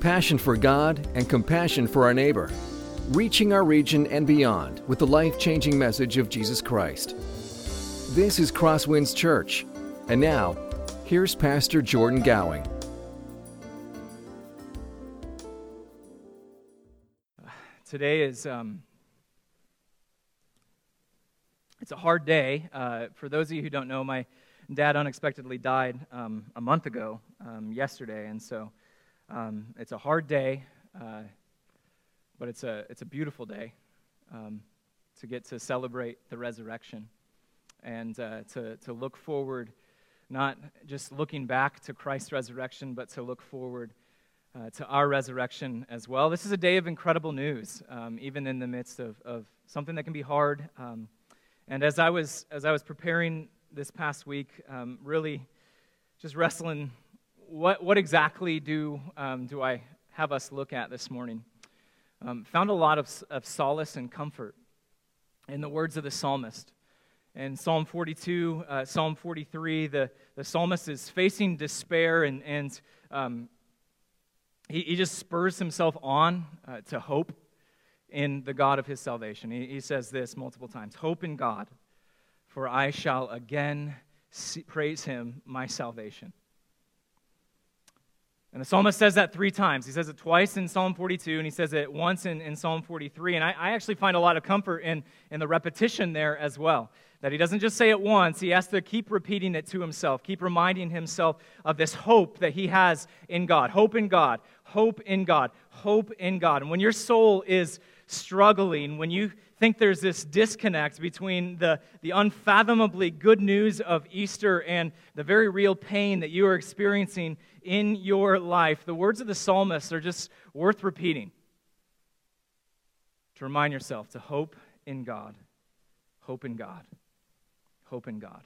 passion for God, and compassion for our neighbor, reaching our region and beyond with the life changing message of Jesus Christ. This is Crosswinds Church. And now, here's Pastor Jordan Gowing. Today is um, it's a hard day. Uh, for those of you who don't know, my dad unexpectedly died um, a month ago, um, yesterday, and so um, it's a hard day, uh, but it's a it's a beautiful day um, to get to celebrate the resurrection and uh, to to look forward, not just looking back to Christ's resurrection, but to look forward. Uh, to our resurrection as well. This is a day of incredible news, um, even in the midst of, of something that can be hard. Um, and as I was as I was preparing this past week, um, really just wrestling, what what exactly do um, do I have us look at this morning? Um, found a lot of, of solace and comfort in the words of the psalmist. In Psalm 42, uh, Psalm 43, the, the psalmist is facing despair and, and um, he, he just spurs himself on uh, to hope in the God of his salvation. He, he says this multiple times Hope in God, for I shall again see, praise him, my salvation. And the psalmist says that three times. He says it twice in Psalm 42, and he says it once in, in Psalm 43. And I, I actually find a lot of comfort in, in the repetition there as well. That he doesn't just say it once, he has to keep repeating it to himself, keep reminding himself of this hope that he has in God. Hope in God, hope in God, hope in God. And when your soul is struggling, when you think there's this disconnect between the, the unfathomably good news of Easter and the very real pain that you are experiencing in your life, the words of the psalmist are just worth repeating. To remind yourself to hope in God, hope in God, hope in God.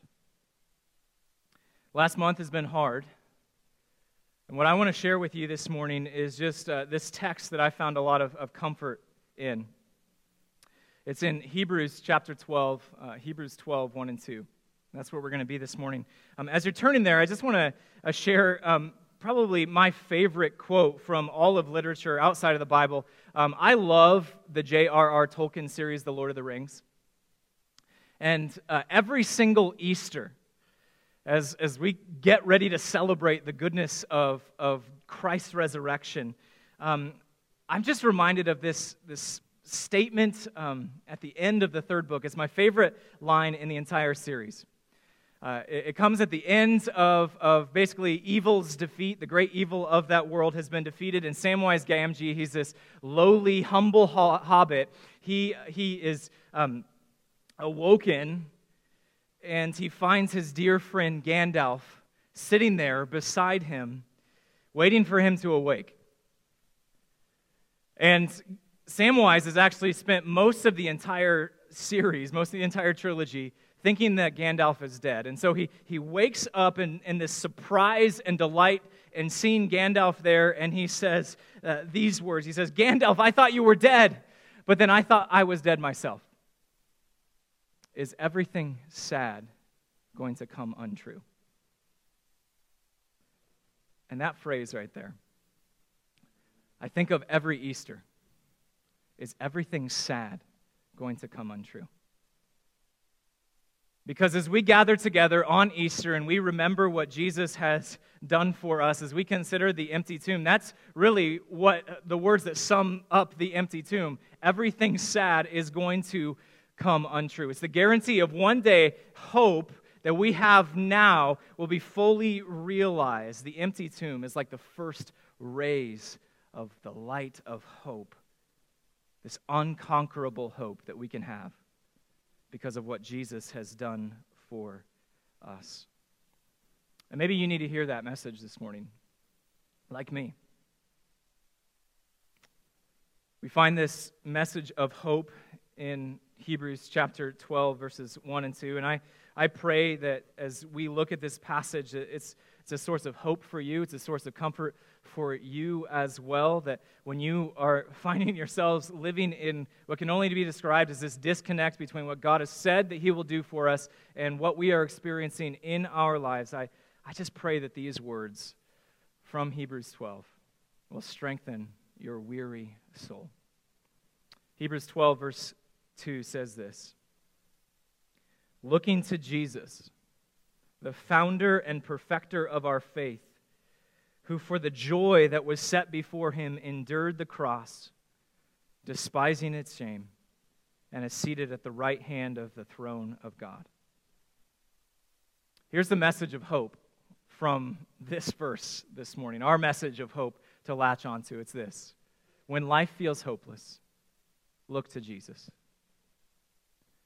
Last month has been hard. And what I want to share with you this morning is just uh, this text that I found a lot of, of comfort in. It's in Hebrews chapter 12, uh, Hebrews 12, 1 and 2. That's where we're going to be this morning. Um, as you're turning there, I just want to uh, share um, probably my favorite quote from all of literature outside of the Bible. Um, I love the J.R.R. Tolkien series, The Lord of the Rings. And uh, every single Easter, as, as we get ready to celebrate the goodness of, of Christ's resurrection, um, I'm just reminded of this, this statement um, at the end of the third book. It's my favorite line in the entire series. Uh, it, it, comes at the end of, of basically evil's defeat. The great evil of that world has been defeated. And Samwise Gamgee, he's this lowly, humble ho- hobbit. He, he is um, awoken and he finds his dear friend Gandalf sitting there beside him, waiting for him to awake. And Samwise has actually spent most of the entire series, most of the entire trilogy, thinking that Gandalf is dead. And so he, he wakes up in, in this surprise and delight in seeing Gandalf there, and he says uh, these words He says, Gandalf, I thought you were dead, but then I thought I was dead myself. Is everything sad going to come untrue? And that phrase right there, I think of every Easter. Is everything sad going to come untrue? Because as we gather together on Easter and we remember what Jesus has done for us, as we consider the empty tomb, that's really what the words that sum up the empty tomb. Everything sad is going to come untrue. It's the guarantee of one day hope that we have now will be fully realized. The empty tomb is like the first rays of the light of hope, this unconquerable hope that we can have because of what Jesus has done for us. And maybe you need to hear that message this morning, like me. We find this message of hope in Hebrews chapter 12, verses 1 and 2. And I, I pray that as we look at this passage, it's, it's a source of hope for you, it's a source of comfort for you as well. That when you are finding yourselves living in what can only be described as this disconnect between what God has said that He will do for us and what we are experiencing in our lives, I, I just pray that these words from Hebrews 12 will strengthen your weary soul. Hebrews 12, verse 2 says this Looking to Jesus, the founder and perfecter of our faith, who for the joy that was set before him endured the cross, despising its shame, and is seated at the right hand of the throne of God. Here's the message of hope from this verse this morning. Our message of hope to latch onto. It's this When life feels hopeless, look to Jesus.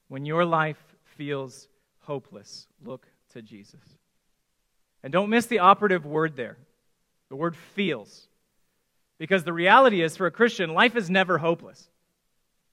When your life feels hopeless, look to Jesus. And don't miss the operative word there the word feels. Because the reality is, for a Christian, life is never hopeless.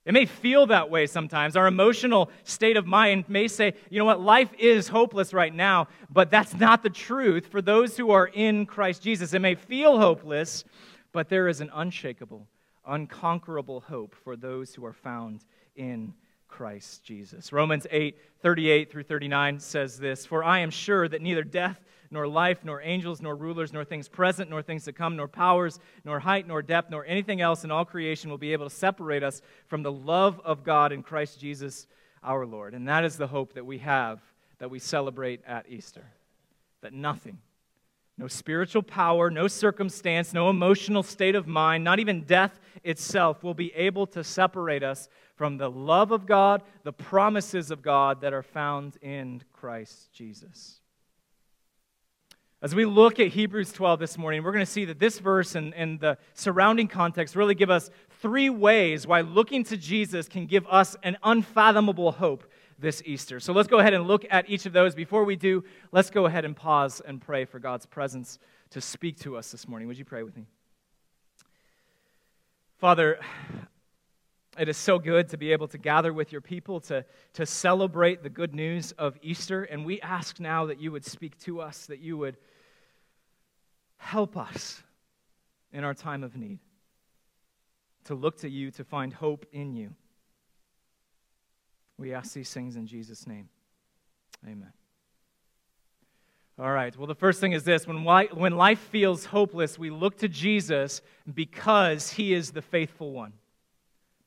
It may feel that way sometimes. Our emotional state of mind may say, you know what, life is hopeless right now, but that's not the truth for those who are in Christ Jesus. It may feel hopeless, but there is an unshakable, unconquerable hope for those who are found in Christ Jesus. Romans 8, 38 through 39 says this For I am sure that neither death, nor life, nor angels, nor rulers, nor things present, nor things to come, nor powers, nor height, nor depth, nor anything else in all creation will be able to separate us from the love of God in Christ Jesus our Lord. And that is the hope that we have that we celebrate at Easter. That nothing, no spiritual power, no circumstance, no emotional state of mind, not even death itself will be able to separate us from the love of God, the promises of God that are found in Christ Jesus. As we look at Hebrews 12 this morning, we're going to see that this verse and, and the surrounding context really give us three ways why looking to Jesus can give us an unfathomable hope this Easter. So let's go ahead and look at each of those. Before we do, let's go ahead and pause and pray for God's presence to speak to us this morning. Would you pray with me? Father, it is so good to be able to gather with your people to, to celebrate the good news of Easter. And we ask now that you would speak to us, that you would help us in our time of need, to look to you, to find hope in you. We ask these things in Jesus' name. Amen. All right. Well, the first thing is this when when life feels hopeless, we look to Jesus because he is the faithful one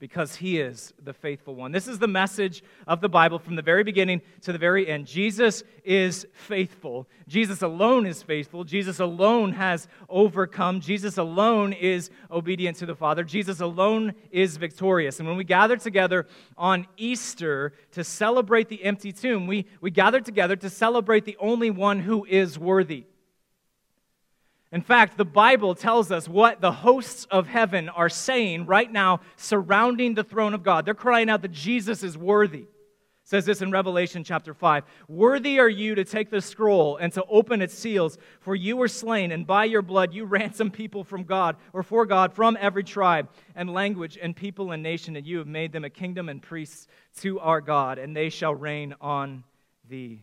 because he is the faithful one. This is the message of the Bible from the very beginning to the very end. Jesus is faithful. Jesus alone is faithful. Jesus alone has overcome. Jesus alone is obedient to the Father. Jesus alone is victorious. And when we gather together on Easter to celebrate the empty tomb, we, we gather together to celebrate the only one who is worthy. In fact, the Bible tells us what the hosts of heaven are saying right now surrounding the throne of God. They're crying out that Jesus is worthy. Says this in Revelation chapter 5. Worthy are you to take the scroll and to open its seals, for you were slain, and by your blood you ransomed people from God, or for God, from every tribe and language and people and nation, and you have made them a kingdom and priests to our God, and they shall reign on the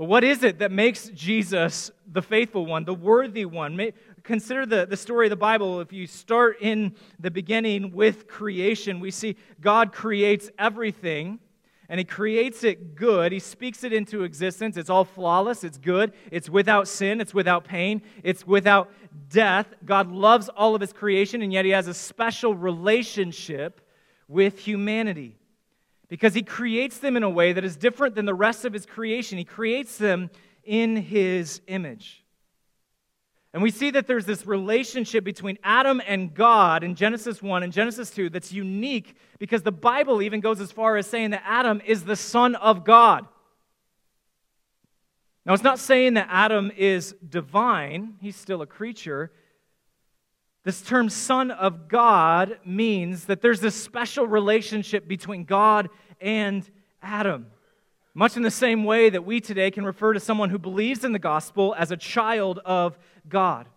but what is it that makes Jesus the faithful one, the worthy one? Consider the, the story of the Bible. If you start in the beginning with creation, we see God creates everything and He creates it good. He speaks it into existence. It's all flawless, it's good, it's without sin, it's without pain, it's without death. God loves all of His creation, and yet He has a special relationship with humanity because he creates them in a way that is different than the rest of his creation. He creates them in his image. And we see that there's this relationship between Adam and God in Genesis 1 and Genesis 2 that's unique because the Bible even goes as far as saying that Adam is the son of God. Now, it's not saying that Adam is divine, he's still a creature. This term son of God means that there's this special relationship between God and Adam. Much in the same way that we today can refer to someone who believes in the gospel as a child of God.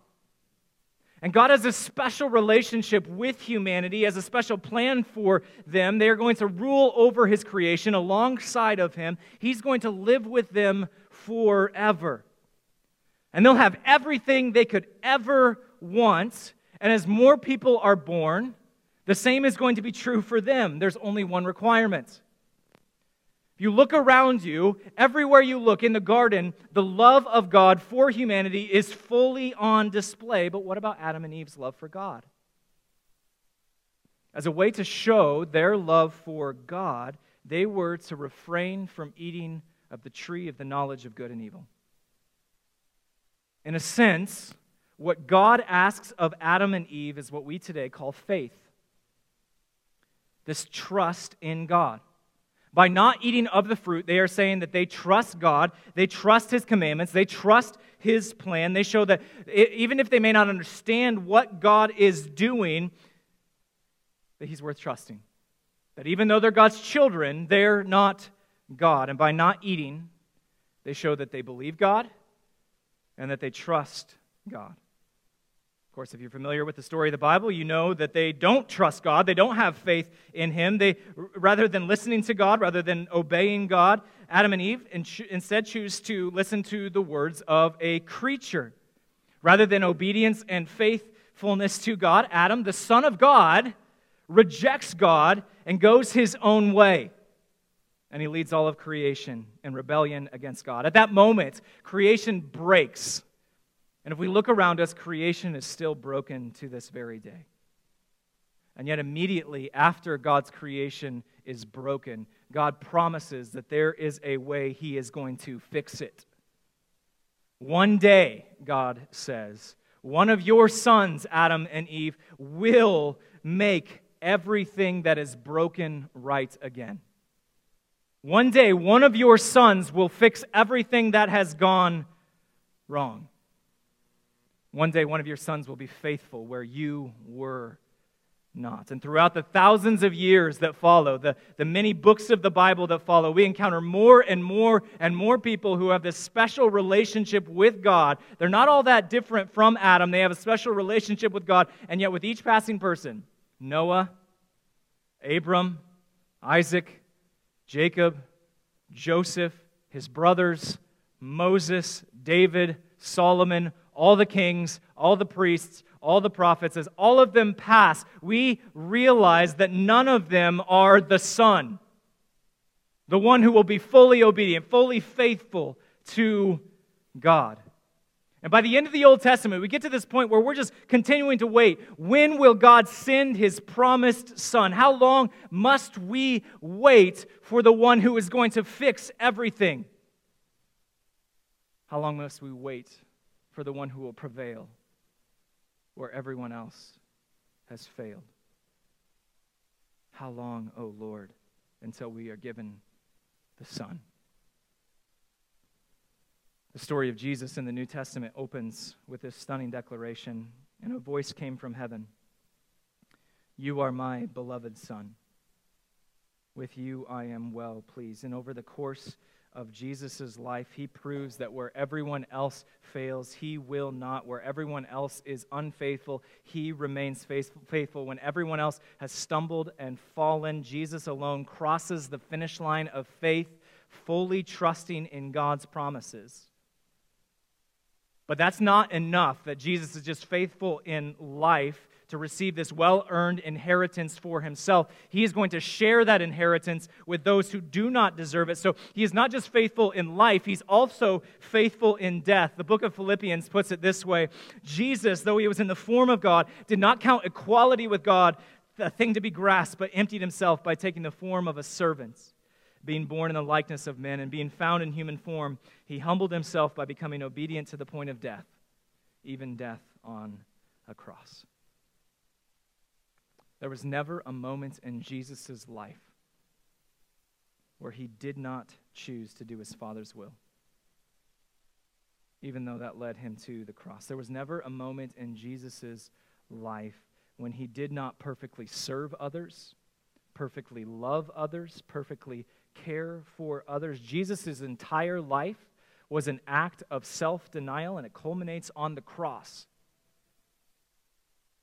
And God has a special relationship with humanity, has a special plan for them. They are going to rule over his creation alongside of him. He's going to live with them forever. And they'll have everything they could ever want and as more people are born, the same is going to be true for them. There's only one requirement. If you look around you, everywhere you look in the garden, the love of God for humanity is fully on display. But what about Adam and Eve's love for God? As a way to show their love for God, they were to refrain from eating of the tree of the knowledge of good and evil. In a sense, what God asks of Adam and Eve is what we today call faith this trust in God. By not eating of the fruit, they are saying that they trust God, they trust His commandments, they trust His plan. They show that even if they may not understand what God is doing, that He's worth trusting. That even though they're God's children, they're not God. And by not eating, they show that they believe God and that they trust God. Of course, if you're familiar with the story of the Bible, you know that they don't trust God. They don't have faith in Him. They, rather than listening to God, rather than obeying God, Adam and Eve instead choose to listen to the words of a creature. Rather than obedience and faithfulness to God, Adam, the Son of God, rejects God and goes his own way. And he leads all of creation in rebellion against God. At that moment, creation breaks and if we look around us, creation is still broken to this very day. And yet, immediately after God's creation is broken, God promises that there is a way He is going to fix it. One day, God says, one of your sons, Adam and Eve, will make everything that is broken right again. One day, one of your sons will fix everything that has gone wrong. One day, one of your sons will be faithful where you were not. And throughout the thousands of years that follow, the, the many books of the Bible that follow, we encounter more and more and more people who have this special relationship with God. They're not all that different from Adam. They have a special relationship with God, and yet with each passing person, Noah, Abram, Isaac, Jacob, Joseph, his brothers, Moses, David, Solomon, all the kings, all the priests, all the prophets, as all of them pass, we realize that none of them are the Son, the one who will be fully obedient, fully faithful to God. And by the end of the Old Testament, we get to this point where we're just continuing to wait. When will God send his promised Son? How long must we wait for the one who is going to fix everything? How long must we wait for the one who will prevail where everyone else has failed. How long, O oh Lord, until we are given the Son? The story of Jesus in the New Testament opens with this stunning declaration, and a voice came from heaven You are my beloved Son. With you I am well pleased. And over the course of Jesus' life, he proves that where everyone else fails, he will not. Where everyone else is unfaithful, he remains faithful. When everyone else has stumbled and fallen, Jesus alone crosses the finish line of faith, fully trusting in God's promises. But that's not enough that Jesus is just faithful in life to receive this well earned inheritance for himself. He is going to share that inheritance with those who do not deserve it. So he is not just faithful in life, he's also faithful in death. The book of Philippians puts it this way Jesus, though he was in the form of God, did not count equality with God a thing to be grasped, but emptied himself by taking the form of a servant. Being born in the likeness of men and being found in human form, he humbled himself by becoming obedient to the point of death, even death on a cross. There was never a moment in Jesus' life where he did not choose to do his Father's will, even though that led him to the cross. There was never a moment in Jesus' life when he did not perfectly serve others, perfectly love others, perfectly care for others. Jesus' entire life was an act of self denial, and it culminates on the cross.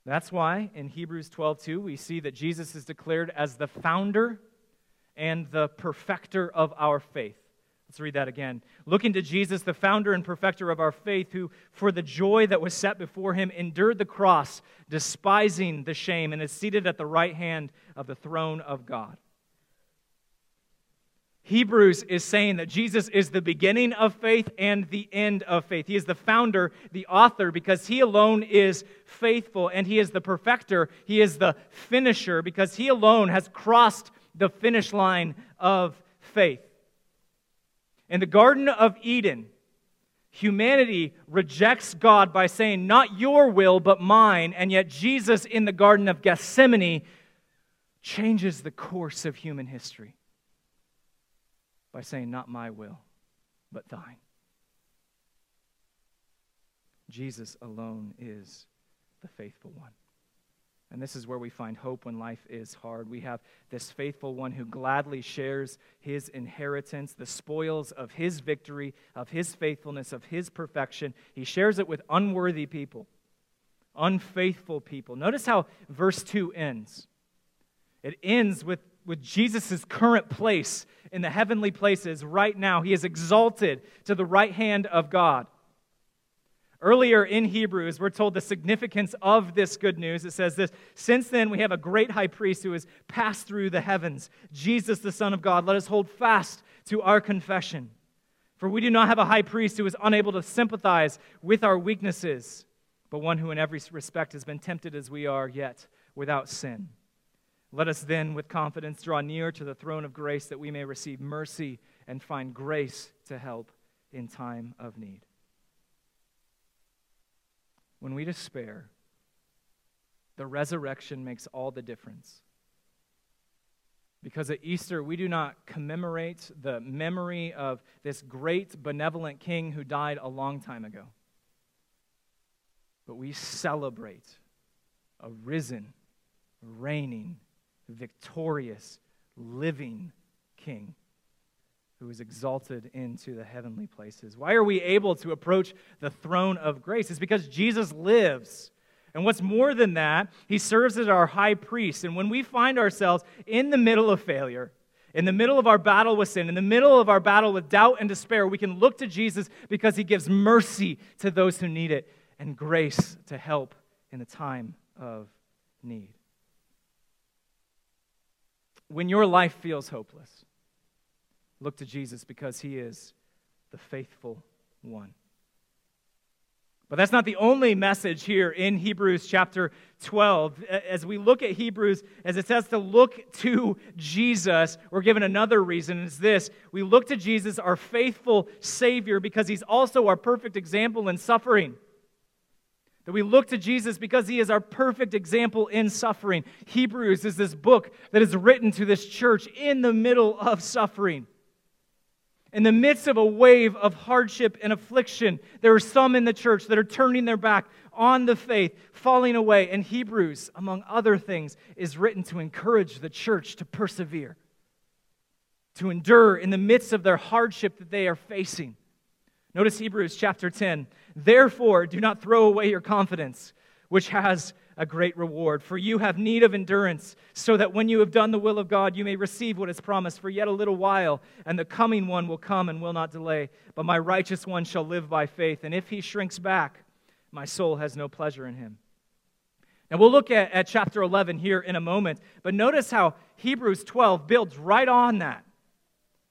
That's why in Hebrews 12:2 we see that Jesus is declared as the founder and the perfecter of our faith. Let's read that again. Looking to Jesus, the founder and perfecter of our faith, who for the joy that was set before him endured the cross, despising the shame, and is seated at the right hand of the throne of God. Hebrews is saying that Jesus is the beginning of faith and the end of faith. He is the founder, the author, because he alone is faithful, and he is the perfecter. He is the finisher, because he alone has crossed the finish line of faith. In the Garden of Eden, humanity rejects God by saying, Not your will, but mine. And yet, Jesus in the Garden of Gethsemane changes the course of human history by saying, Not my will, but thine. Jesus alone is the faithful one. And this is where we find hope when life is hard. We have this faithful one who gladly shares his inheritance, the spoils of his victory, of his faithfulness, of his perfection. He shares it with unworthy people, unfaithful people. Notice how verse 2 ends. It ends with, with Jesus' current place in the heavenly places right now. He is exalted to the right hand of God. Earlier in Hebrews, we're told the significance of this good news. It says this Since then, we have a great high priest who has passed through the heavens, Jesus, the Son of God. Let us hold fast to our confession. For we do not have a high priest who is unable to sympathize with our weaknesses, but one who in every respect has been tempted as we are, yet without sin. Let us then, with confidence, draw near to the throne of grace that we may receive mercy and find grace to help in time of need when we despair, the resurrection makes all the difference. Because at Easter, we do not commemorate the memory of this great benevolent king who died a long time ago, but we celebrate a risen, reigning, victorious, living king who is exalted into the heavenly places. Why are we able to approach the throne of grace? It's because Jesus lives. And what's more than that, he serves as our high priest. And when we find ourselves in the middle of failure, in the middle of our battle with sin, in the middle of our battle with doubt and despair, we can look to Jesus because he gives mercy to those who need it and grace to help in the time of need. When your life feels hopeless, Look to Jesus because he is the faithful one. But that's not the only message here in Hebrews chapter 12. As we look at Hebrews, as it says to look to Jesus, we're given another reason. It's this we look to Jesus, our faithful Savior, because he's also our perfect example in suffering. That we look to Jesus because he is our perfect example in suffering. Hebrews is this book that is written to this church in the middle of suffering. In the midst of a wave of hardship and affliction, there are some in the church that are turning their back on the faith, falling away. And Hebrews, among other things, is written to encourage the church to persevere, to endure in the midst of their hardship that they are facing. Notice Hebrews chapter 10. Therefore, do not throw away your confidence, which has a great reward. For you have need of endurance, so that when you have done the will of God, you may receive what is promised. For yet a little while, and the coming one will come and will not delay. But my righteous one shall live by faith, and if he shrinks back, my soul has no pleasure in him. Now, we'll look at, at chapter 11 here in a moment, but notice how Hebrews 12 builds right on that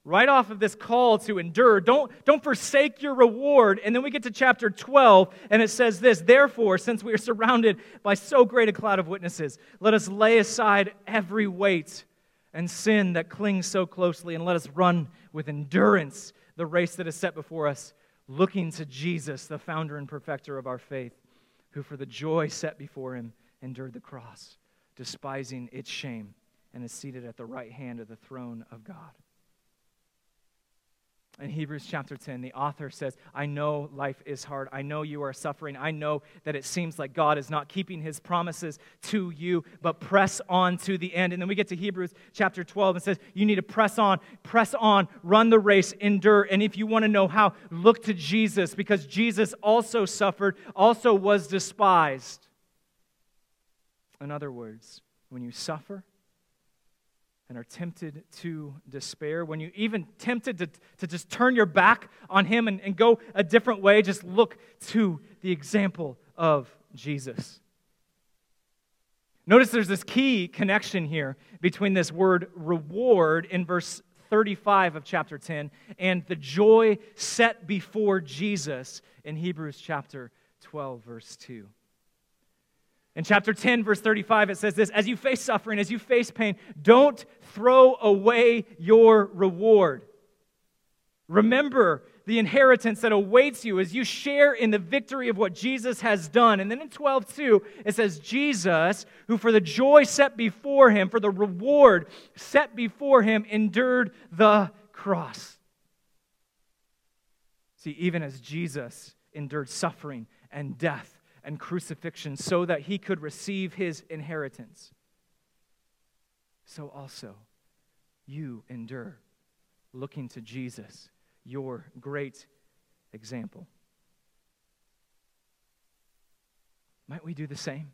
right off of this call to endure. Don't, don't forsake your reward. And then we get to chapter 12, and it says this Therefore, since we are surrounded by so great a cloud of witnesses, let us lay aside every weight and sin that clings so closely, and let us run with endurance the race that is set before us, looking to Jesus, the founder and perfecter of our faith, who for the joy set before him endured the cross, despising its shame, and is seated at the right hand of the throne of God in Hebrews chapter 10, the author says, I know life is hard. I know you are suffering. I know that it seems like God is not keeping his promises to you, but press on to the end. And then we get to Hebrews chapter 12 and says, You need to press on, press on, run the race, endure. And if you want to know how, look to Jesus because Jesus also suffered, also was despised. In other words, when you suffer, and are tempted to despair, when you even tempted to, to just turn your back on Him and, and go a different way, just look to the example of Jesus. Notice there's this key connection here between this word reward in verse 35 of chapter 10 and the joy set before Jesus in Hebrews chapter 12, verse 2. In chapter 10, verse 35, it says this As you face suffering, as you face pain, don't throw away your reward. Remember the inheritance that awaits you as you share in the victory of what Jesus has done. And then in 12, 2, it says, Jesus, who for the joy set before him, for the reward set before him, endured the cross. See, even as Jesus endured suffering and death and crucifixion so that he could receive his inheritance, so also you endure looking to Jesus your great example. Might we do the same?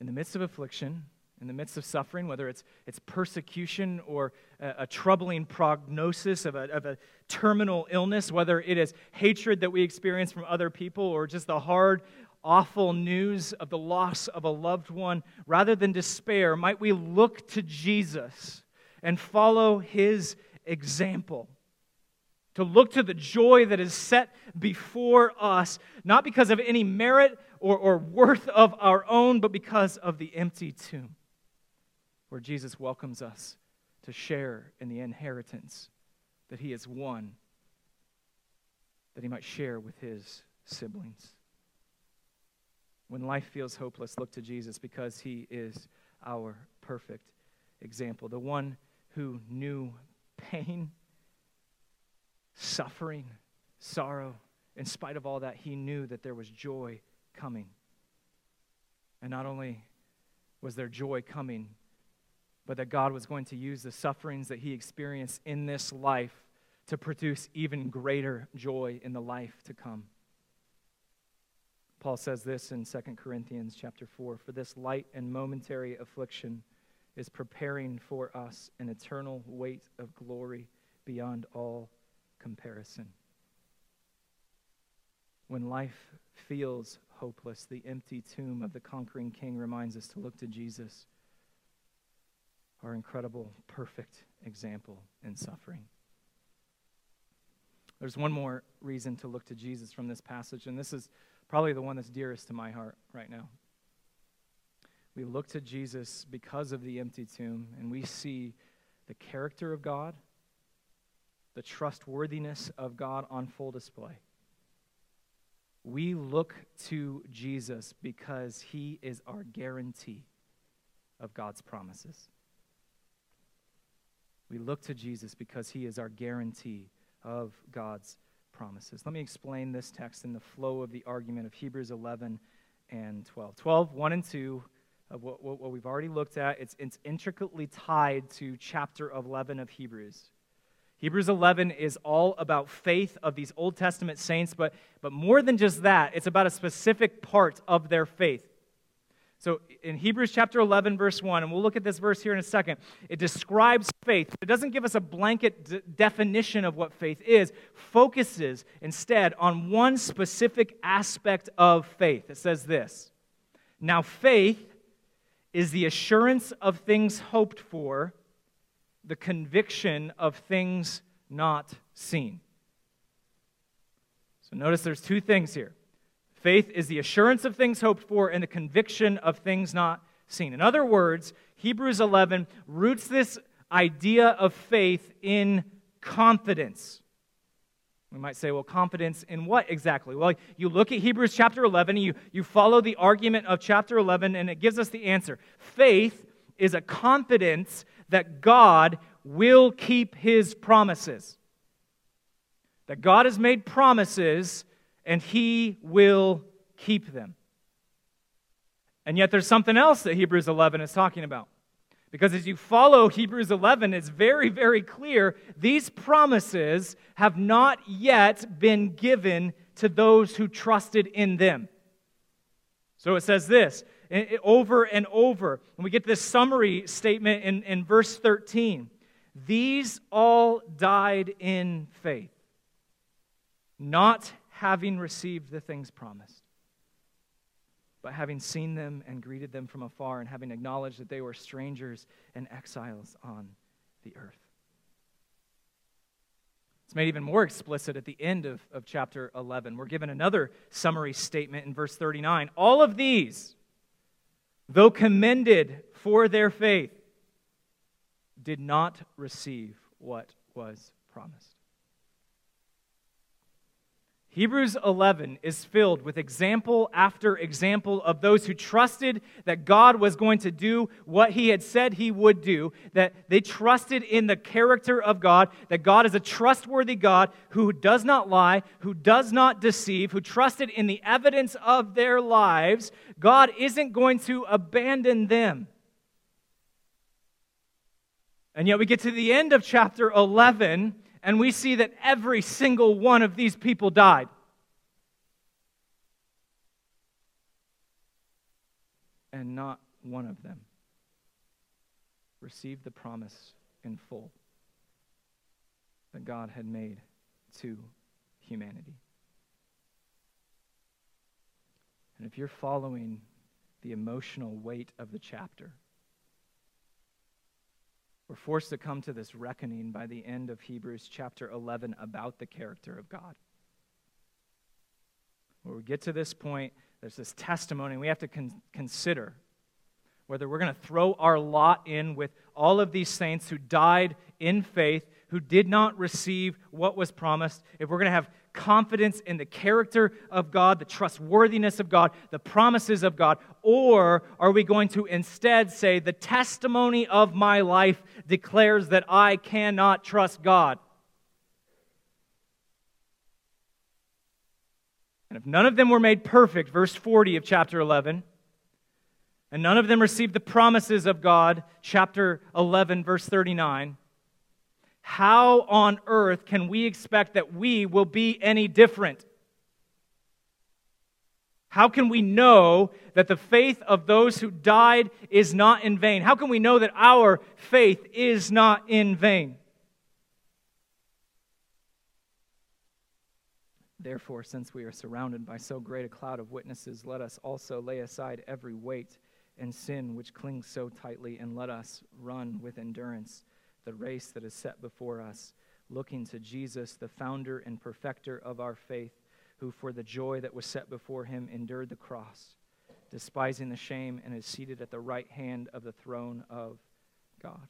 In the midst of affliction, in the midst of suffering, whether it's, it's persecution or a, a troubling prognosis of a, of a terminal illness, whether it is hatred that we experience from other people or just the hard, awful news of the loss of a loved one, rather than despair, might we look to Jesus and follow his example. To look to the joy that is set before us, not because of any merit or, or worth of our own, but because of the empty tomb, where Jesus welcomes us to share in the inheritance that he has won, that he might share with his siblings. When life feels hopeless, look to Jesus because he is our perfect example, the one who knew pain, suffering, sorrow. In spite of all that, he knew that there was joy coming. And not only was there joy coming, but that God was going to use the sufferings that he experienced in this life to produce even greater joy in the life to come. Paul says this in 2 Corinthians chapter 4 For this light and momentary affliction is preparing for us an eternal weight of glory beyond all comparison. When life feels hopeless, the empty tomb of the conquering king reminds us to look to Jesus, our incredible, perfect example in suffering. There's one more reason to look to Jesus from this passage, and this is probably the one that's dearest to my heart right now. We look to Jesus because of the empty tomb, and we see the character of God, the trustworthiness of God on full display. We look to Jesus because he is our guarantee of God's promises. We look to Jesus because he is our guarantee of God's promises. Let me explain this text in the flow of the argument of Hebrews 11 and 12. 12, 1 and 2 of what, what, what we've already looked at. It's, it's intricately tied to chapter 11 of Hebrews. Hebrews 11 is all about faith of these Old Testament saints, but, but more than just that, it's about a specific part of their faith. So in Hebrews chapter 11, verse 1, and we'll look at this verse here in a second, it describes faith. It doesn't give us a blanket d- definition of what faith is, focuses instead on one specific aspect of faith. It says this Now, faith is the assurance of things hoped for, the conviction of things not seen. So notice there's two things here. Faith is the assurance of things hoped for and the conviction of things not seen. In other words, Hebrews 11 roots this idea of faith in confidence. We might say, well, confidence in what exactly? Well, you look at Hebrews chapter 11, you, you follow the argument of chapter 11, and it gives us the answer. Faith is a confidence that God will keep his promises. That God has made promises and he will keep them. And yet, there's something else that Hebrews 11 is talking about. Because as you follow Hebrews 11, it's very, very clear these promises have not yet been given to those who trusted in them. So it says this over and over. And we get this summary statement in, in verse 13. These all died in faith, not having received the things promised but having seen them and greeted them from afar, and having acknowledged that they were strangers and exiles on the earth. It's made even more explicit at the end of, of chapter 11. We're given another summary statement in verse 39. All of these, though commended for their faith, did not receive what was promised. Hebrews 11 is filled with example after example of those who trusted that God was going to do what he had said he would do, that they trusted in the character of God, that God is a trustworthy God who does not lie, who does not deceive, who trusted in the evidence of their lives. God isn't going to abandon them. And yet we get to the end of chapter 11 and we see that every single one of these people died. And not one of them received the promise in full that God had made to humanity. And if you're following the emotional weight of the chapter, we're forced to come to this reckoning by the end of Hebrews chapter 11 about the character of God. When we get to this point, there's this testimony, we have to con- consider whether we're going to throw our lot in with all of these saints who died in faith, who did not receive what was promised, if we're going to have confidence in the character of God, the trustworthiness of God, the promises of God? Or are we going to instead say, the testimony of my life declares that I cannot trust God? And if none of them were made perfect, verse 40 of chapter 11, and none of them received the promises of God, chapter 11, verse 39, how on earth can we expect that we will be any different? How can we know that the faith of those who died is not in vain? How can we know that our faith is not in vain? Therefore, since we are surrounded by so great a cloud of witnesses, let us also lay aside every weight and sin which clings so tightly, and let us run with endurance the race that is set before us, looking to Jesus, the founder and perfecter of our faith, who for the joy that was set before him endured the cross, despising the shame, and is seated at the right hand of the throne of God.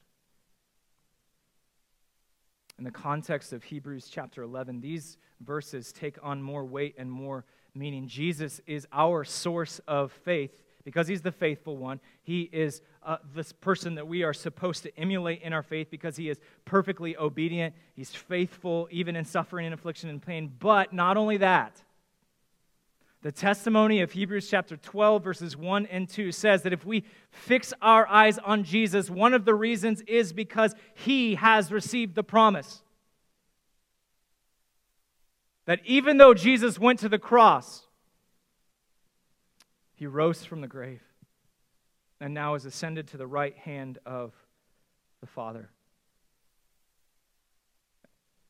In the context of Hebrews chapter 11, these verses take on more weight and more meaning. Jesus is our source of faith because he's the faithful one. He is uh, this person that we are supposed to emulate in our faith because he is perfectly obedient. He's faithful even in suffering and affliction and pain. But not only that, the testimony of Hebrews chapter 12, verses 1 and 2 says that if we fix our eyes on Jesus, one of the reasons is because he has received the promise. That even though Jesus went to the cross, he rose from the grave and now is ascended to the right hand of the Father.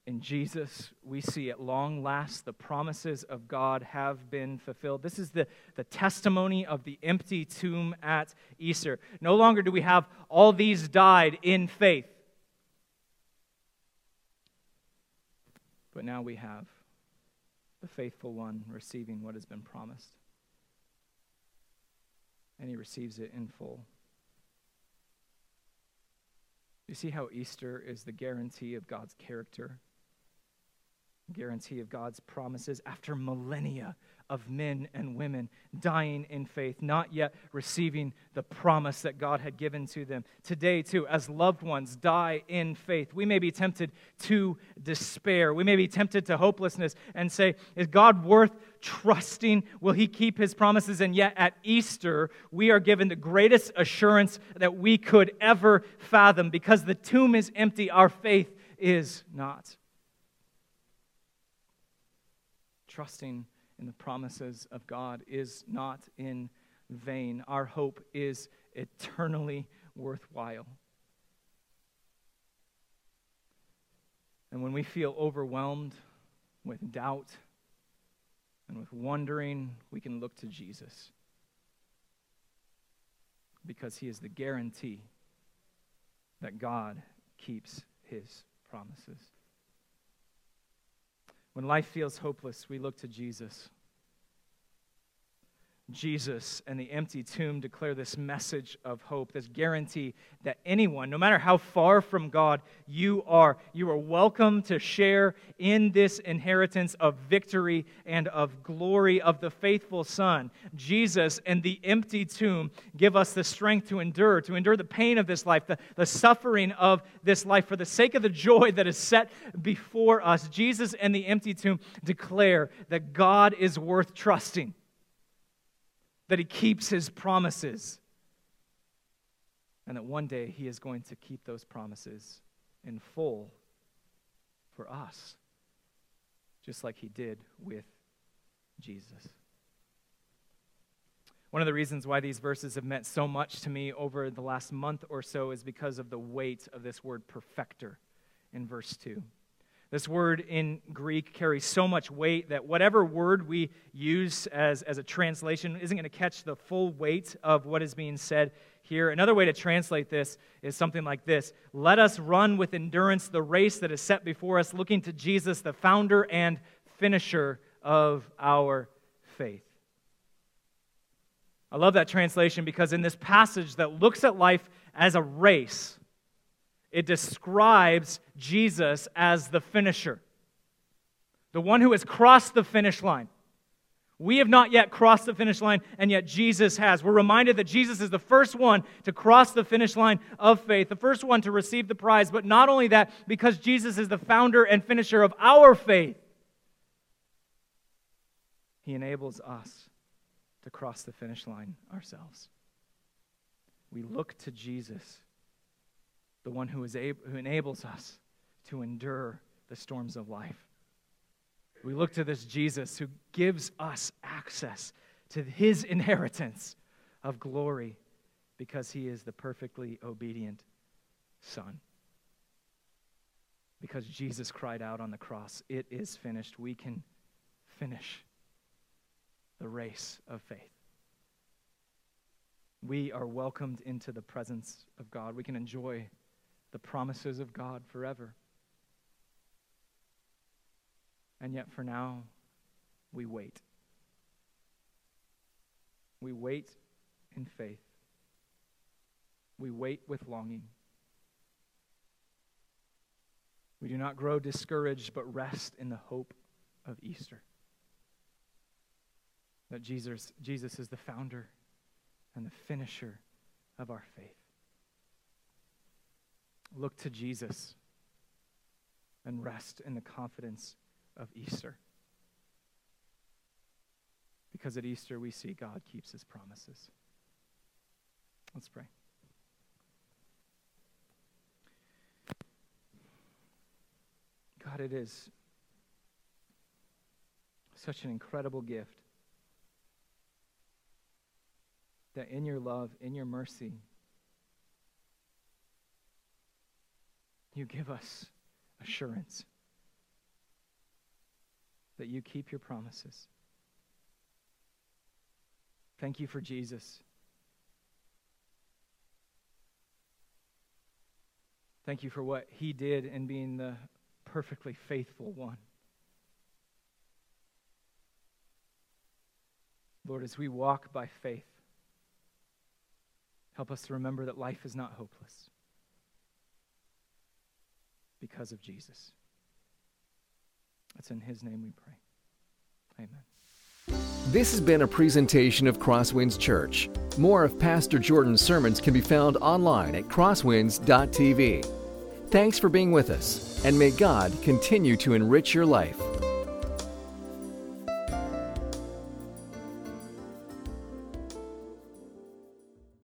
In Jesus, we see at long last the promises of God have been fulfilled. This is the, the testimony of the empty tomb at Easter. No longer do we have all these died in faith, but now we have the faithful one receiving what has been promised and he receives it in full. You see how Easter is the guarantee of God's character, guarantee of God's promises after millennia of men and women dying in faith, not yet receiving the promise that God had given to them. Today, too, as loved ones die in faith, we may be tempted to despair. We may be tempted to hopelessness and say, Is God worth trusting? Will He keep His promises? And yet, at Easter, we are given the greatest assurance that we could ever fathom because the tomb is empty, our faith is not. Trusting in the promises of God is not in vain. Our hope is eternally worthwhile. And when we feel overwhelmed with doubt and with wondering, we can look to Jesus because he is the guarantee that God keeps his promises. When life feels hopeless, we look to Jesus. Jesus and the empty tomb declare this message of hope, this guarantee that anyone, no matter how far from God you are, you are welcome to share in this inheritance of victory and of glory of the faithful Son. Jesus and the empty tomb give us the strength to endure, to endure the pain of this life, the, the suffering of this life for the sake of the joy that is set before us. Jesus and the empty tomb declare that God is worth trusting that he keeps his promises, and that one day he is going to keep those promises in full for us, just like he did with Jesus. One of the reasons why these verses have meant so much to me over the last month or so is because of the weight of this word perfecter in verse 2. This word in Greek carries so much weight that whatever word we use as, as a translation isn't going to catch the full weight of what is being said here. Another way to translate this is something like this Let us run with endurance the race that is set before us, looking to Jesus, the founder and finisher of our faith. I love that translation because in this passage that looks at life as a race, it describes Jesus as the finisher, the one who has crossed the finish line. We have not yet crossed the finish line, and yet Jesus has. We're reminded that Jesus is the first one to cross the finish line of faith, the first one to receive the prize. But not only that, because Jesus is the founder and finisher of our faith, he enables us to cross the finish line ourselves. We look to Jesus the one who, is able, who enables us to endure the storms of life. We look to this Jesus who gives us access to his inheritance of glory because he is the perfectly obedient Son. Because Jesus cried out on the cross, It is finished, we can finish the race of faith. We are welcomed into the presence of God. We can enjoy the promises of God forever. And yet, for now, we wait. We wait in faith. We wait with longing. We do not grow discouraged, but rest in the hope of Easter. That Jesus, Jesus is the founder and the finisher of our faith. Look to Jesus and rest in the confidence of Easter. Because at Easter we see God keeps his promises. Let's pray. God, it is such an incredible gift that in your love, in your mercy, you give us assurance that you keep your promises. Thank you for Jesus. Thank you for what he did in being the perfectly faithful one. Lord, as we walk by faith, help us to remember that life is not hopeless because of Jesus. It's in his name we pray. Amen. This has been a presentation of Crosswinds Church. More of Pastor Jordan's sermons can be found online at crosswinds.tv. Thanks for being with us, and may God continue to enrich your life.